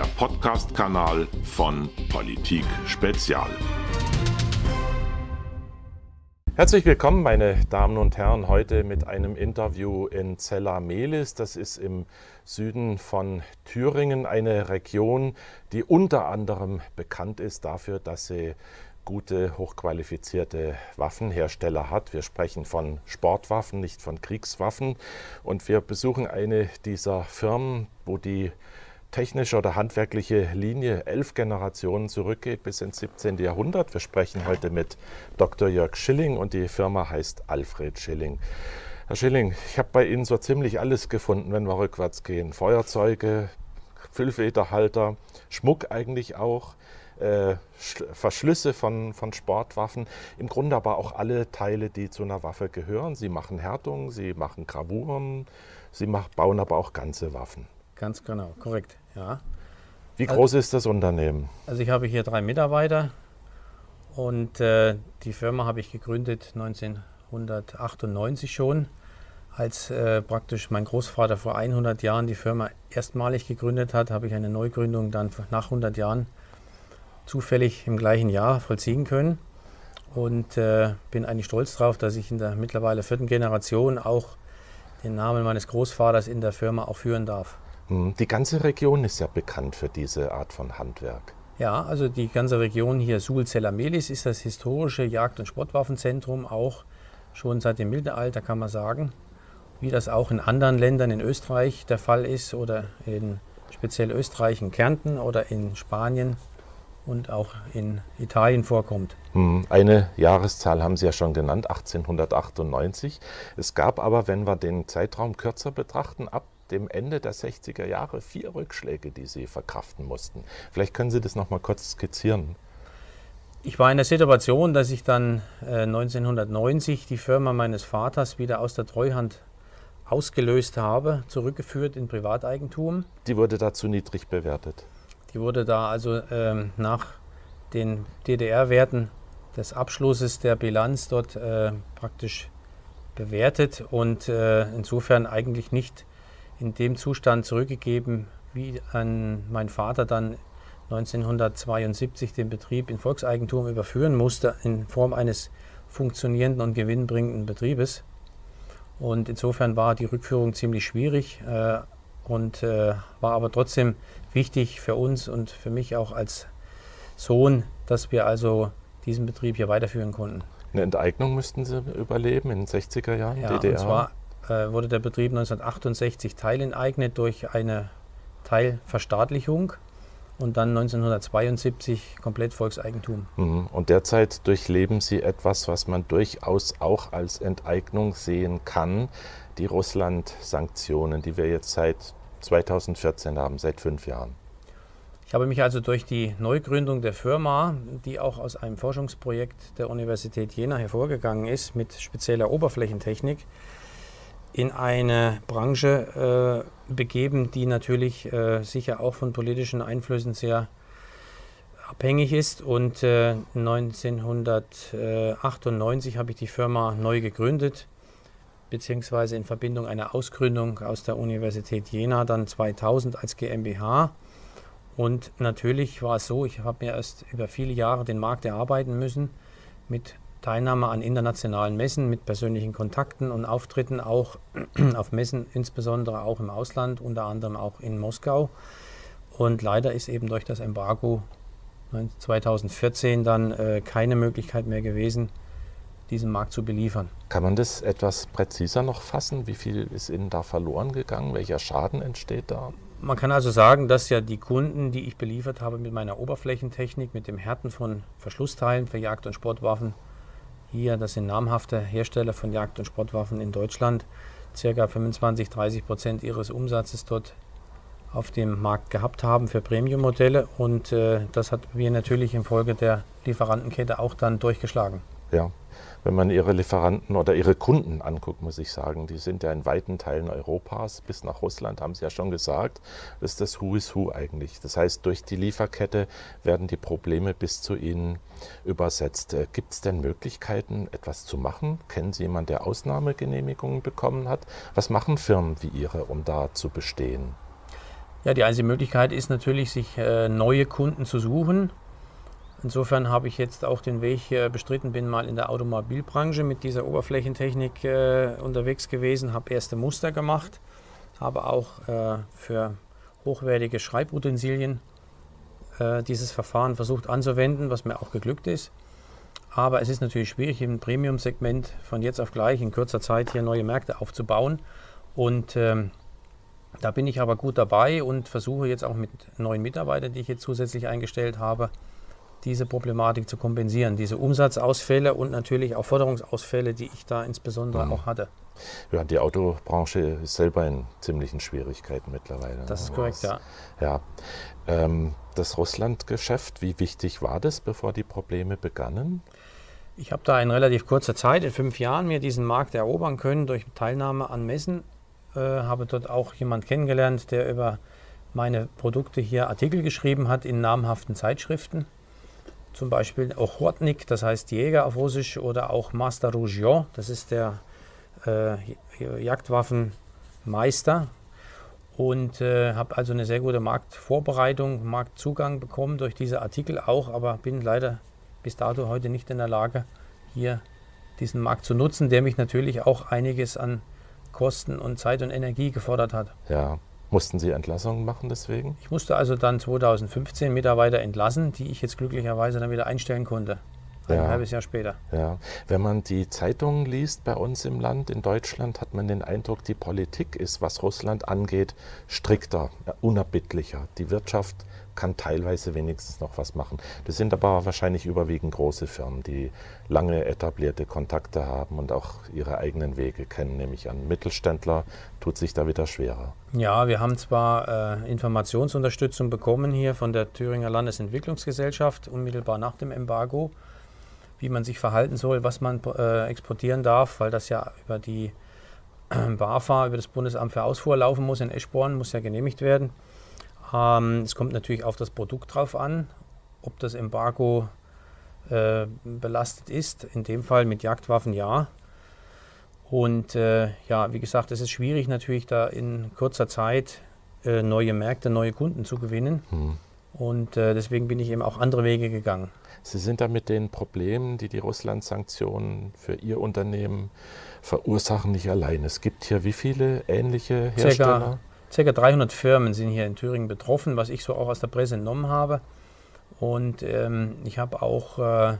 der Podcast-Kanal von Politik Spezial. Herzlich willkommen, meine Damen und Herren, heute mit einem Interview in Zella-Mehlis. Das ist im Süden von Thüringen, eine Region, die unter anderem bekannt ist dafür, dass sie gute, hochqualifizierte Waffenhersteller hat. Wir sprechen von Sportwaffen, nicht von Kriegswaffen. Und wir besuchen eine dieser Firmen, wo die technische oder handwerkliche Linie elf Generationen zurückgeht bis ins 17. Jahrhundert. Wir sprechen heute mit Dr. Jörg Schilling und die Firma heißt Alfred Schilling. Herr Schilling, ich habe bei Ihnen so ziemlich alles gefunden, wenn wir rückwärts gehen. Feuerzeuge, Füllfederhalter, Schmuck eigentlich auch, äh, Verschlüsse von, von Sportwaffen, im Grunde aber auch alle Teile, die zu einer Waffe gehören. Sie machen Härtung, Sie machen Gravuren, Sie machen, bauen aber auch ganze Waffen. Ganz genau, korrekt, ja. Wie groß also, ist das Unternehmen? Also ich habe hier drei Mitarbeiter und äh, die Firma habe ich gegründet 1998 schon, als äh, praktisch mein Großvater vor 100 Jahren die Firma erstmalig gegründet hat, habe ich eine Neugründung dann nach 100 Jahren zufällig im gleichen Jahr vollziehen können und äh, bin eigentlich stolz darauf, dass ich in der mittlerweile vierten Generation auch den Namen meines Großvaters in der Firma auch führen darf. Hm, die ganze Region ist ja bekannt für diese Art von Handwerk. Ja, also die ganze Region hier Suhl-Zeller-Melis ist das historische Jagd- und Sportwaffenzentrum, auch schon seit dem Mittelalter kann man sagen, wie das auch in anderen Ländern in Österreich der Fall ist oder in speziell Österreich in Kärnten oder in Spanien und auch in Italien vorkommt. Hm, eine Jahreszahl haben Sie ja schon genannt, 1898. Es gab aber, wenn wir den Zeitraum kürzer betrachten, ab dem Ende der 60er Jahre vier Rückschläge, die Sie verkraften mussten. Vielleicht können Sie das noch mal kurz skizzieren. Ich war in der Situation, dass ich dann äh, 1990 die Firma meines Vaters wieder aus der Treuhand ausgelöst habe, zurückgeführt in Privateigentum. Die wurde da zu niedrig bewertet. Die wurde da also ähm, nach den DDR-Werten des Abschlusses der Bilanz dort äh, praktisch bewertet und äh, insofern eigentlich nicht in dem Zustand zurückgegeben, wie an mein Vater dann 1972 den Betrieb in Volkseigentum überführen musste, in Form eines funktionierenden und gewinnbringenden Betriebes. Und insofern war die Rückführung ziemlich schwierig äh, und äh, war aber trotzdem wichtig für uns und für mich auch als Sohn, dass wir also diesen Betrieb hier weiterführen konnten. Eine Enteignung müssten Sie überleben in den 60er Jahren, ja, DDR? Und zwar äh, wurde der Betrieb 1968 teilenteignet durch eine Teilverstaatlichung und dann 1972 komplett Volkseigentum. Mhm. Und derzeit durchleben Sie etwas, was man durchaus auch als Enteignung sehen kann, die Russland-Sanktionen, die wir jetzt seit 2014 haben, seit fünf Jahren. Ich habe mich also durch die Neugründung der Firma, die auch aus einem Forschungsprojekt der Universität Jena hervorgegangen ist, mit spezieller Oberflächentechnik, in eine Branche äh, begeben, die natürlich äh, sicher auch von politischen Einflüssen sehr abhängig ist. Und äh, 1998 habe ich die Firma neu gegründet, beziehungsweise in Verbindung einer Ausgründung aus der Universität Jena, dann 2000 als GmbH. Und natürlich war es so, ich habe mir erst über viele Jahre den Markt erarbeiten müssen mit Teilnahme an internationalen Messen mit persönlichen Kontakten und Auftritten auch auf Messen, insbesondere auch im Ausland, unter anderem auch in Moskau. Und leider ist eben durch das Embargo 2014 dann äh, keine Möglichkeit mehr gewesen, diesen Markt zu beliefern. Kann man das etwas präziser noch fassen? Wie viel ist Ihnen da verloren gegangen? Welcher Schaden entsteht da? Man kann also sagen, dass ja die Kunden, die ich beliefert habe mit meiner Oberflächentechnik, mit dem Härten von Verschlussteilen für Jagd- und Sportwaffen, hier, das sind namhafte Hersteller von Jagd- und Sportwaffen in Deutschland, circa 25, 30 Prozent ihres Umsatzes dort auf dem Markt gehabt haben für Premium-Modelle und äh, das hat wir natürlich infolge der Lieferantenkette auch dann durchgeschlagen. Ja, wenn man ihre Lieferanten oder ihre Kunden anguckt, muss ich sagen, die sind ja in weiten Teilen Europas bis nach Russland, haben Sie ja schon gesagt. Ist das Who is Who eigentlich. Das heißt, durch die Lieferkette werden die Probleme bis zu Ihnen übersetzt. Äh, Gibt es denn Möglichkeiten, etwas zu machen? Kennen Sie jemanden, der Ausnahmegenehmigungen bekommen hat? Was machen Firmen wie Ihre, um da zu bestehen? Ja, die einzige Möglichkeit ist natürlich, sich äh, neue Kunden zu suchen. Insofern habe ich jetzt auch den Weg bestritten, bin mal in der Automobilbranche mit dieser Oberflächentechnik äh, unterwegs gewesen, habe erste Muster gemacht, habe auch äh, für hochwertige Schreibutensilien äh, dieses Verfahren versucht anzuwenden, was mir auch geglückt ist. Aber es ist natürlich schwierig, im Premium-Segment von jetzt auf gleich in kurzer Zeit hier neue Märkte aufzubauen. Und ähm, da bin ich aber gut dabei und versuche jetzt auch mit neuen Mitarbeitern, die ich jetzt zusätzlich eingestellt habe, diese Problematik zu kompensieren, diese Umsatzausfälle und natürlich auch Forderungsausfälle, die ich da insbesondere mhm. auch hatte. Ja, die Autobranche ist selber in ziemlichen Schwierigkeiten mittlerweile. Das ist korrekt, ja. Ja. Ähm, das Russland-Geschäft, wie wichtig war das, bevor die Probleme begannen? Ich habe da in relativ kurzer Zeit, in fünf Jahren, mir diesen Markt erobern können durch Teilnahme an Messen. Äh, habe dort auch jemanden kennengelernt, der über meine Produkte hier Artikel geschrieben hat in namhaften Zeitschriften. Zum Beispiel auch Hortnik, das heißt Jäger auf Russisch, oder auch Master Rougion, das ist der äh, Jagdwaffenmeister. Und äh, habe also eine sehr gute Marktvorbereitung, Marktzugang bekommen durch diese Artikel auch, aber bin leider bis dato heute nicht in der Lage, hier diesen Markt zu nutzen, der mich natürlich auch einiges an Kosten und Zeit und Energie gefordert hat. Ja, Mussten Sie Entlassungen machen deswegen? Ich musste also dann 2015 Mitarbeiter entlassen, die ich jetzt glücklicherweise dann wieder einstellen konnte. Ein halbes Jahr später. Ja. Wenn man die Zeitungen liest bei uns im Land, in Deutschland, hat man den Eindruck, die Politik ist, was Russland angeht, strikter, unerbittlicher. Die Wirtschaft kann teilweise wenigstens noch was machen. Das sind aber wahrscheinlich überwiegend große Firmen, die lange etablierte Kontakte haben und auch ihre eigenen Wege kennen, nämlich an. Mittelständler tut sich da wieder schwerer. Ja, wir haben zwar äh, Informationsunterstützung bekommen hier von der Thüringer Landesentwicklungsgesellschaft unmittelbar nach dem Embargo, wie man sich verhalten soll, was man äh, exportieren darf, weil das ja über die äh, BAFA, über das Bundesamt für Ausfuhr laufen muss in Eschborn, muss ja genehmigt werden. Ähm, es kommt natürlich auf das Produkt drauf an, ob das Embargo äh, belastet ist. In dem Fall mit Jagdwaffen ja. Und äh, ja, wie gesagt, es ist schwierig natürlich da in kurzer Zeit äh, neue Märkte, neue Kunden zu gewinnen. Hm. Und äh, deswegen bin ich eben auch andere Wege gegangen. Sie sind da mit den Problemen, die die Russland-Sanktionen für Ihr Unternehmen verursachen, nicht allein. Es gibt hier wie viele ähnliche Hersteller? Circa Circa 300 Firmen sind hier in Thüringen betroffen, was ich so auch aus der Presse entnommen habe. Und ähm, ich habe auch äh,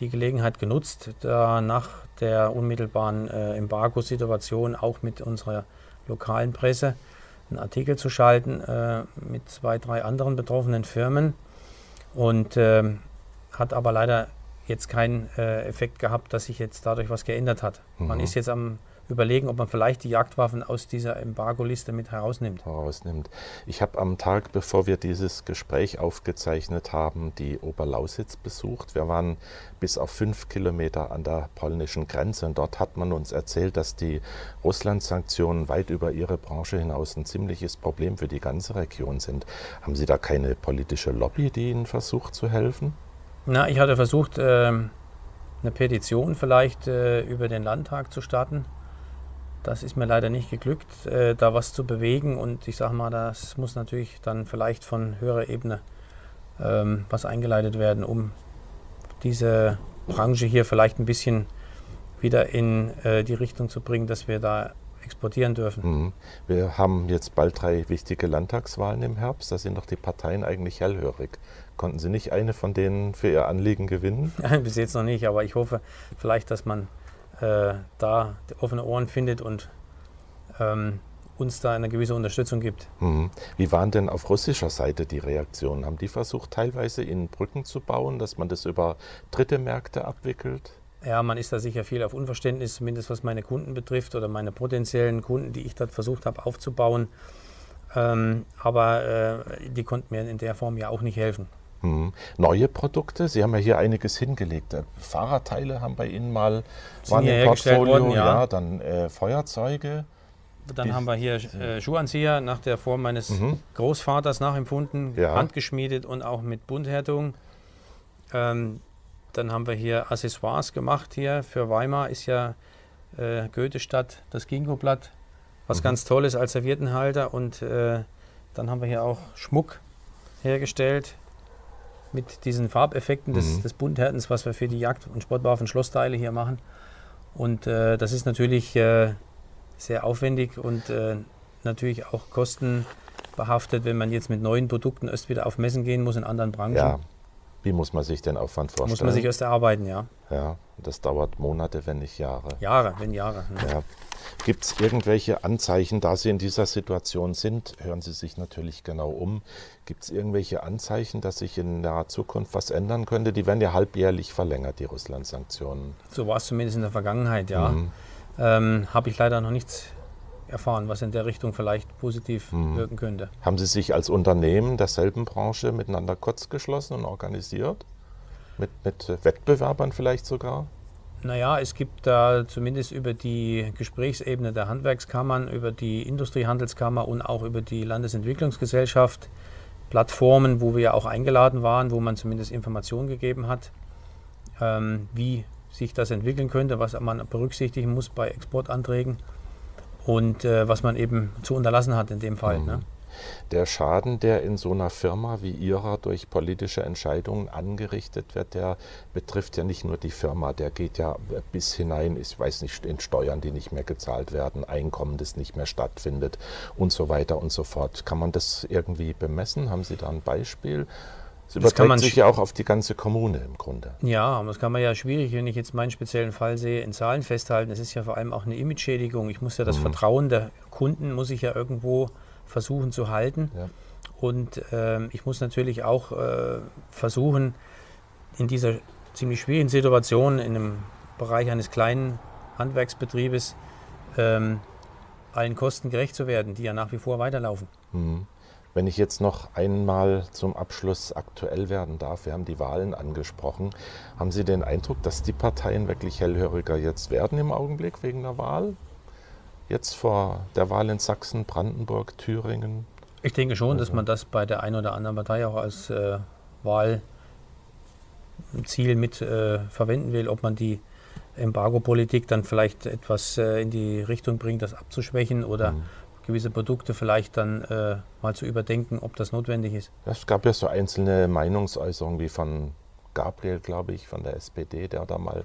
die Gelegenheit genutzt, da nach der unmittelbaren äh, Embargo-Situation auch mit unserer lokalen Presse einen Artikel zu schalten äh, mit zwei, drei anderen betroffenen Firmen. Und ähm, hat aber leider jetzt keinen äh, Effekt gehabt, dass sich jetzt dadurch was geändert hat. Mhm. Man ist jetzt am überlegen, ob man vielleicht die Jagdwaffen aus dieser Embargo-Liste mit herausnimmt. Herausnimmt. Ich habe am Tag, bevor wir dieses Gespräch aufgezeichnet haben, die Oberlausitz besucht. Wir waren bis auf fünf Kilometer an der polnischen Grenze und dort hat man uns erzählt, dass die Russland-Sanktionen weit über ihre Branche hinaus ein ziemliches Problem für die ganze Region sind. Haben Sie da keine politische Lobby, die Ihnen versucht zu helfen? Na, ich hatte versucht, ähm, eine Petition vielleicht äh, über den Landtag zu starten das ist mir leider nicht geglückt, äh, da was zu bewegen. Und ich sage mal, das muss natürlich dann vielleicht von höherer Ebene ähm, was eingeleitet werden, um diese Branche hier vielleicht ein bisschen wieder in äh, die Richtung zu bringen, dass wir da exportieren dürfen. Mhm. Wir haben jetzt bald drei wichtige Landtagswahlen im Herbst. Da sind doch die Parteien eigentlich hellhörig. Konnten Sie nicht eine von denen für Ihr Anliegen gewinnen? Bis jetzt noch nicht, aber ich hoffe vielleicht, dass man äh, da offene Ohren findet und ähm, uns da eine gewisse Unterstützung gibt. Mhm. Wie waren denn auf russischer Seite die Reaktionen? Haben die versucht, teilweise in Brücken zu bauen, dass man das über dritte Märkte abwickelt? Ja, man ist da sicher viel auf Unverständnis, zumindest was meine Kunden betrifft oder meine potenziellen Kunden, die ich dort versucht habe aufzubauen. Ähm, aber äh, die konnten mir in der Form ja auch nicht helfen. Hm. Neue Produkte, Sie haben ja hier einiges hingelegt. Äh, Fahrradteile haben bei Ihnen mal waren im Portfolio, worden, ja. ja dann äh, Feuerzeuge. Dann haben wir hier äh, Schuhanzieher nach der Form meines mhm. Großvaters nachempfunden, ja. handgeschmiedet und auch mit Bunthärtung. Ähm, dann haben wir hier Accessoires gemacht hier. Für Weimar ist ja äh, Goethestadt das Ginkgo-Blatt, was mhm. ganz toll ist als Serviettenhalter und äh, Dann haben wir hier auch Schmuck hergestellt mit diesen Farbeffekten des, Mhm. des Bunthärtens, was wir für die Jagd- und Sportwaffen Schlossteile hier machen. Und äh, das ist natürlich äh, sehr aufwendig und äh, natürlich auch kostenbehaftet, wenn man jetzt mit neuen Produkten erst wieder auf Messen gehen muss in anderen Branchen. Ja. Wie muss man sich den Aufwand vorstellen? muss man sich erst erarbeiten, ja. ja, das dauert Monate, wenn nicht Jahre. Jahre, wenn Jahre. Ja. Gibt es irgendwelche Anzeichen, da Sie in dieser Situation sind? Hören Sie sich natürlich genau um. Gibt es irgendwelche Anzeichen, dass sich in naher Zukunft was ändern könnte? Die werden ja halbjährlich verlängert, die Russland-Sanktionen. So war es zumindest in der Vergangenheit, ja. Mhm. Ähm, Habe ich leider noch nichts erfahren, was in der Richtung vielleicht positiv Mhm. wirken könnte. Haben Sie sich als Unternehmen derselben Branche miteinander kurzgeschlossen und organisiert? Mit, mit Wettbewerbern vielleicht sogar? Naja, es gibt da zumindest über die Gesprächsebene der Handwerkskammern, über die Industriehandelskammer und auch über die Landesentwicklungsgesellschaft Plattformen, wo wir ja auch eingeladen waren, wo man zumindest Informationen gegeben hat, ähm, wie sich das entwickeln könnte, was man berücksichtigen muss bei Exportanträgen und äh, was man eben zu unterlassen hat in dem Fall. Mhm. Ne? Der Schaden, der in so einer Firma wie Ihrer durch politische Entscheidungen angerichtet wird, der betrifft ja nicht nur die Firma, der geht ja bis hinein, ich weiß nicht, in Steuern, die nicht mehr gezahlt werden, Einkommen, das nicht mehr stattfindet und so weiter und so fort. Kann man das irgendwie bemessen? Haben Sie da ein Beispiel? Kann überträgt man sich ja auch auf die ganze Kommune im Grunde. Ja, aber das kann man ja schwierig, wenn ich jetzt meinen speziellen Fall sehe, in Zahlen festhalten. Es ist ja vor allem auch eine Image-Schädigung. Ich muss ja das Mhm. Vertrauen der Kunden, muss ich ja irgendwo versuchen zu halten. Ja. Und ähm, ich muss natürlich auch äh, versuchen, in dieser ziemlich schwierigen Situation, in einem Bereich eines kleinen Handwerksbetriebes, ähm, allen Kosten gerecht zu werden, die ja nach wie vor weiterlaufen. Mhm. Wenn ich jetzt noch einmal zum Abschluss aktuell werden darf, wir haben die Wahlen angesprochen. Haben Sie den Eindruck, dass die Parteien wirklich hellhöriger jetzt werden im Augenblick wegen der Wahl? Jetzt vor der Wahl in Sachsen, Brandenburg, Thüringen? Ich denke schon, dass man das bei der einen oder anderen Partei auch als äh, Wahlziel mit äh, verwenden will, ob man die Embargo-Politik dann vielleicht etwas äh, in die Richtung bringt, das abzuschwächen oder Mhm. Gewisse Produkte vielleicht dann äh, mal zu überdenken, ob das notwendig ist. Es gab ja so einzelne Meinungsäußerungen wie von Gabriel, glaube ich, von der SPD, der da mal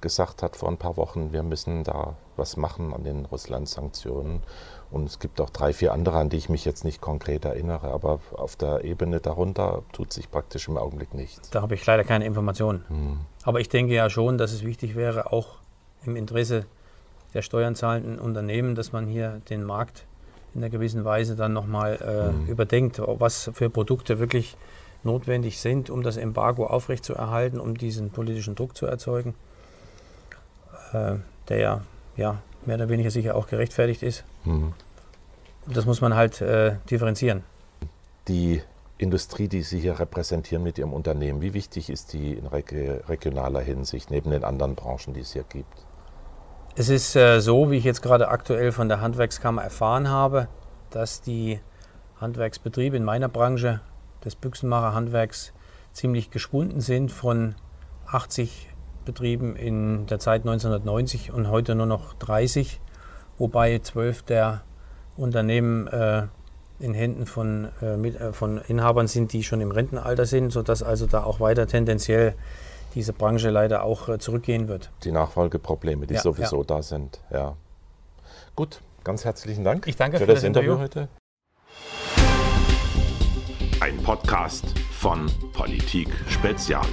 gesagt hat vor ein paar Wochen, wir müssen da was machen an den Russland-Sanktionen. Und es gibt auch drei, vier andere, an die ich mich jetzt nicht konkret erinnere. Aber auf der Ebene darunter tut sich praktisch im Augenblick nichts. Da habe ich leider keine Informationen. Hm. Aber ich denke ja schon, dass es wichtig wäre, auch im Interesse der steuern zahlenden Unternehmen, dass man hier den Markt in einer gewissen Weise dann nochmal äh, Mhm. überdenkt, was für Produkte wirklich notwendig sind, um das Embargo aufrechtzuerhalten, um diesen politischen Druck zu erzeugen, äh, der ja, ja mehr oder weniger sicher auch gerechtfertigt ist. Hm. Und das muss man halt äh, differenzieren. Die Industrie, die Sie hier repräsentieren mit Ihrem Unternehmen, wie wichtig ist die in reg regionaler Hinsicht neben den anderen Branchen, die es hier gibt? Es ist äh, so, wie ich jetzt gerade aktuell von der Handwerkskammer erfahren habe, dass die Handwerksbetriebe in meiner Branche des Büchsenmacherhandwerks ziemlich geschwunden sind von 80 Betrieben in der Zeit 1990 und heute nur noch 30, wobei zwölf der Unternehmen äh, in Händen von, äh, mit, äh, von Inhabern sind, die schon im Rentenalter sind, sodass also da auch weiter tendenziell diese Branche leider auch äh, zurückgehen wird. Die Nachfolgeprobleme, die Ja, sowieso da sind. Ja. Gut, ganz herzlichen Dank Ich danke für, für das, das Interview Interview. heute. Ein Podcast von Politik Spezial.